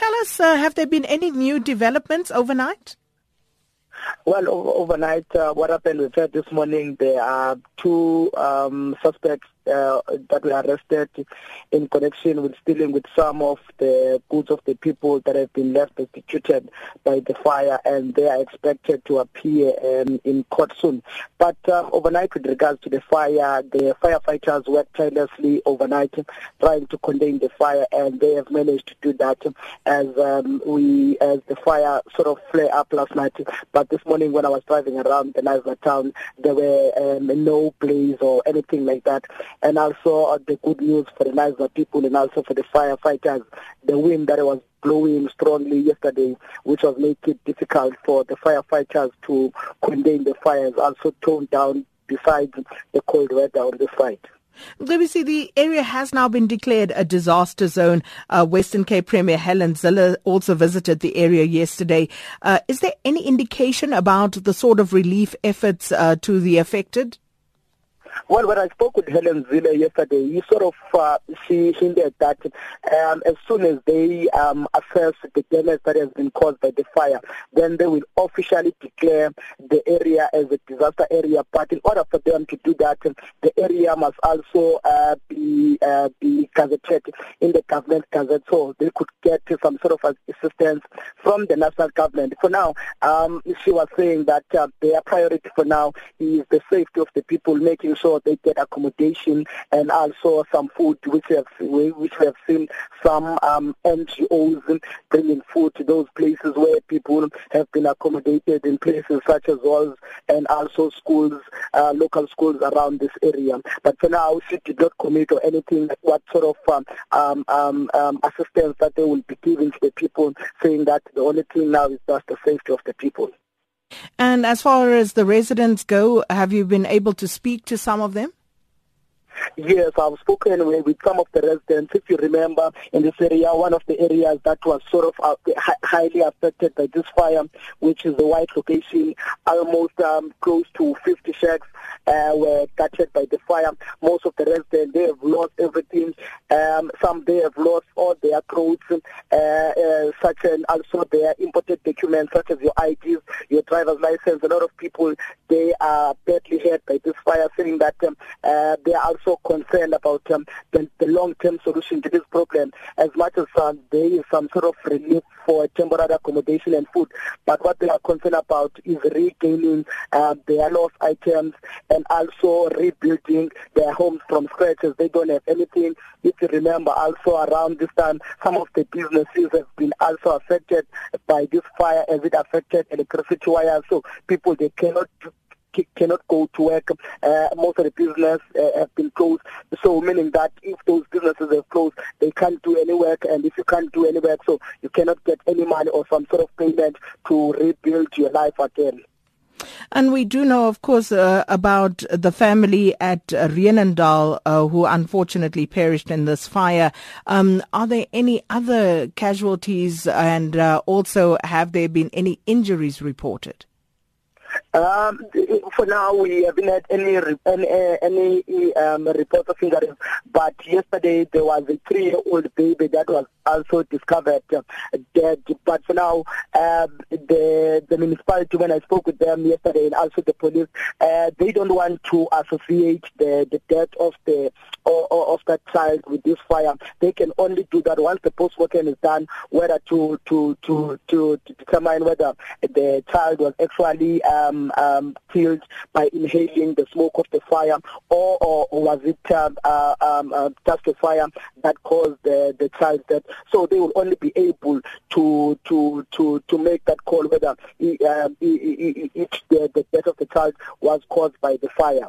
Tell us, uh, have there been any new developments overnight? Well, overnight, uh, what happened, we said this morning, there are two um, suspects uh, that were arrested in connection with stealing with some of the goods of the people that have been left destituted by the fire, and they are expected to appear um, in court soon. But uh, overnight, with regards to the fire, the firefighters worked tirelessly overnight trying to contain the fire, and they have managed to do that as um, we as the fire sort of flare up last night. But this morning, when I was driving around the Knysna town, there were um, no blaze or anything like that and also the good news for the Knysna people and also for the firefighters, the wind that was blowing strongly yesterday, which was making it difficult for the firefighters to contain the fires, also toned down besides the cold weather on the site. see the area has now been declared a disaster zone. Uh, Western Cape Premier Helen Zille also visited the area yesterday. Uh, is there any indication about the sort of relief efforts uh, to the affected? Well, when I spoke with Helen Zille yesterday, he sort of uh, she hinted that um, as soon as they um, assess the damage that has been caused by the fire, then they will officially declare the area as a disaster area. But in order for them to do that, the area must also uh, be uh, be gazetted in the government gazette, so they could get some sort of assistance from the national government. For now, um, she was saying that uh, their priority for now is the safety of the people, making sure they get accommodation and also some food, which we have, which we have seen some um, NGOs bringing food to those places where people have been accommodated in places such as walls and also schools, uh, local schools around this area. But for now, she did not commit or anything like what sort of um, um, um, um, assistance that they will be giving to the people, saying that the only thing now is just the safety of the people. And as far as the residents go, have you been able to speak to some of them? Yes, I've spoken with some of the residents. If you remember, in this area, one of the areas that was sort of uh, highly affected by this fire, which is the white location, almost um, close to 50 shacks uh, were touched by the fire. Most of the residents, they have lost everything. Um, some, they have lost all their clothes, uh, uh, such and also their imported documents, such as your IDs, your driver's license. A lot of people, they are badly hurt by this fire, saying that um, uh, they are also concerned about um, the, the long-term solution to this problem as much as um, there is some sort of relief for temporary accommodation and food. But what they are concerned about is regaining uh, their lost items and also rebuilding their homes from scratch as they don't have anything. You remember also around this time, some of the businesses have been also affected by this fire as it affected electricity wires. So people, they cannot cannot go to work. Uh, most of the business uh, have been closed. So meaning that if those businesses have closed, they can't do any work. And if you can't do any work, so you cannot get any money or some sort of payment to rebuild your life again. And we do know, of course, uh, about the family at uh, Rheenendal uh, who unfortunately perished in this fire. Um, are there any other casualties and uh, also have there been any injuries reported? Um, for now, we haven't had any any, any um, reports of injuries. But yesterday, there was a three-year-old baby that was also discovered uh, dead. But for now, um, the the municipality, when I spoke with them yesterday, and also the police, uh, they don't want to associate the the death of the of that child with this fire. They can only do that once the post-mortem is done, whether to to to to, to determine whether the child was actually um, um, killed by inhaling the smoke of the fire, or, or, was it uh, uh, um, uh, just a fire that caused the the child's death? So they will only be able to to to to make that call whether um, the, the death of the child was caused by the fire.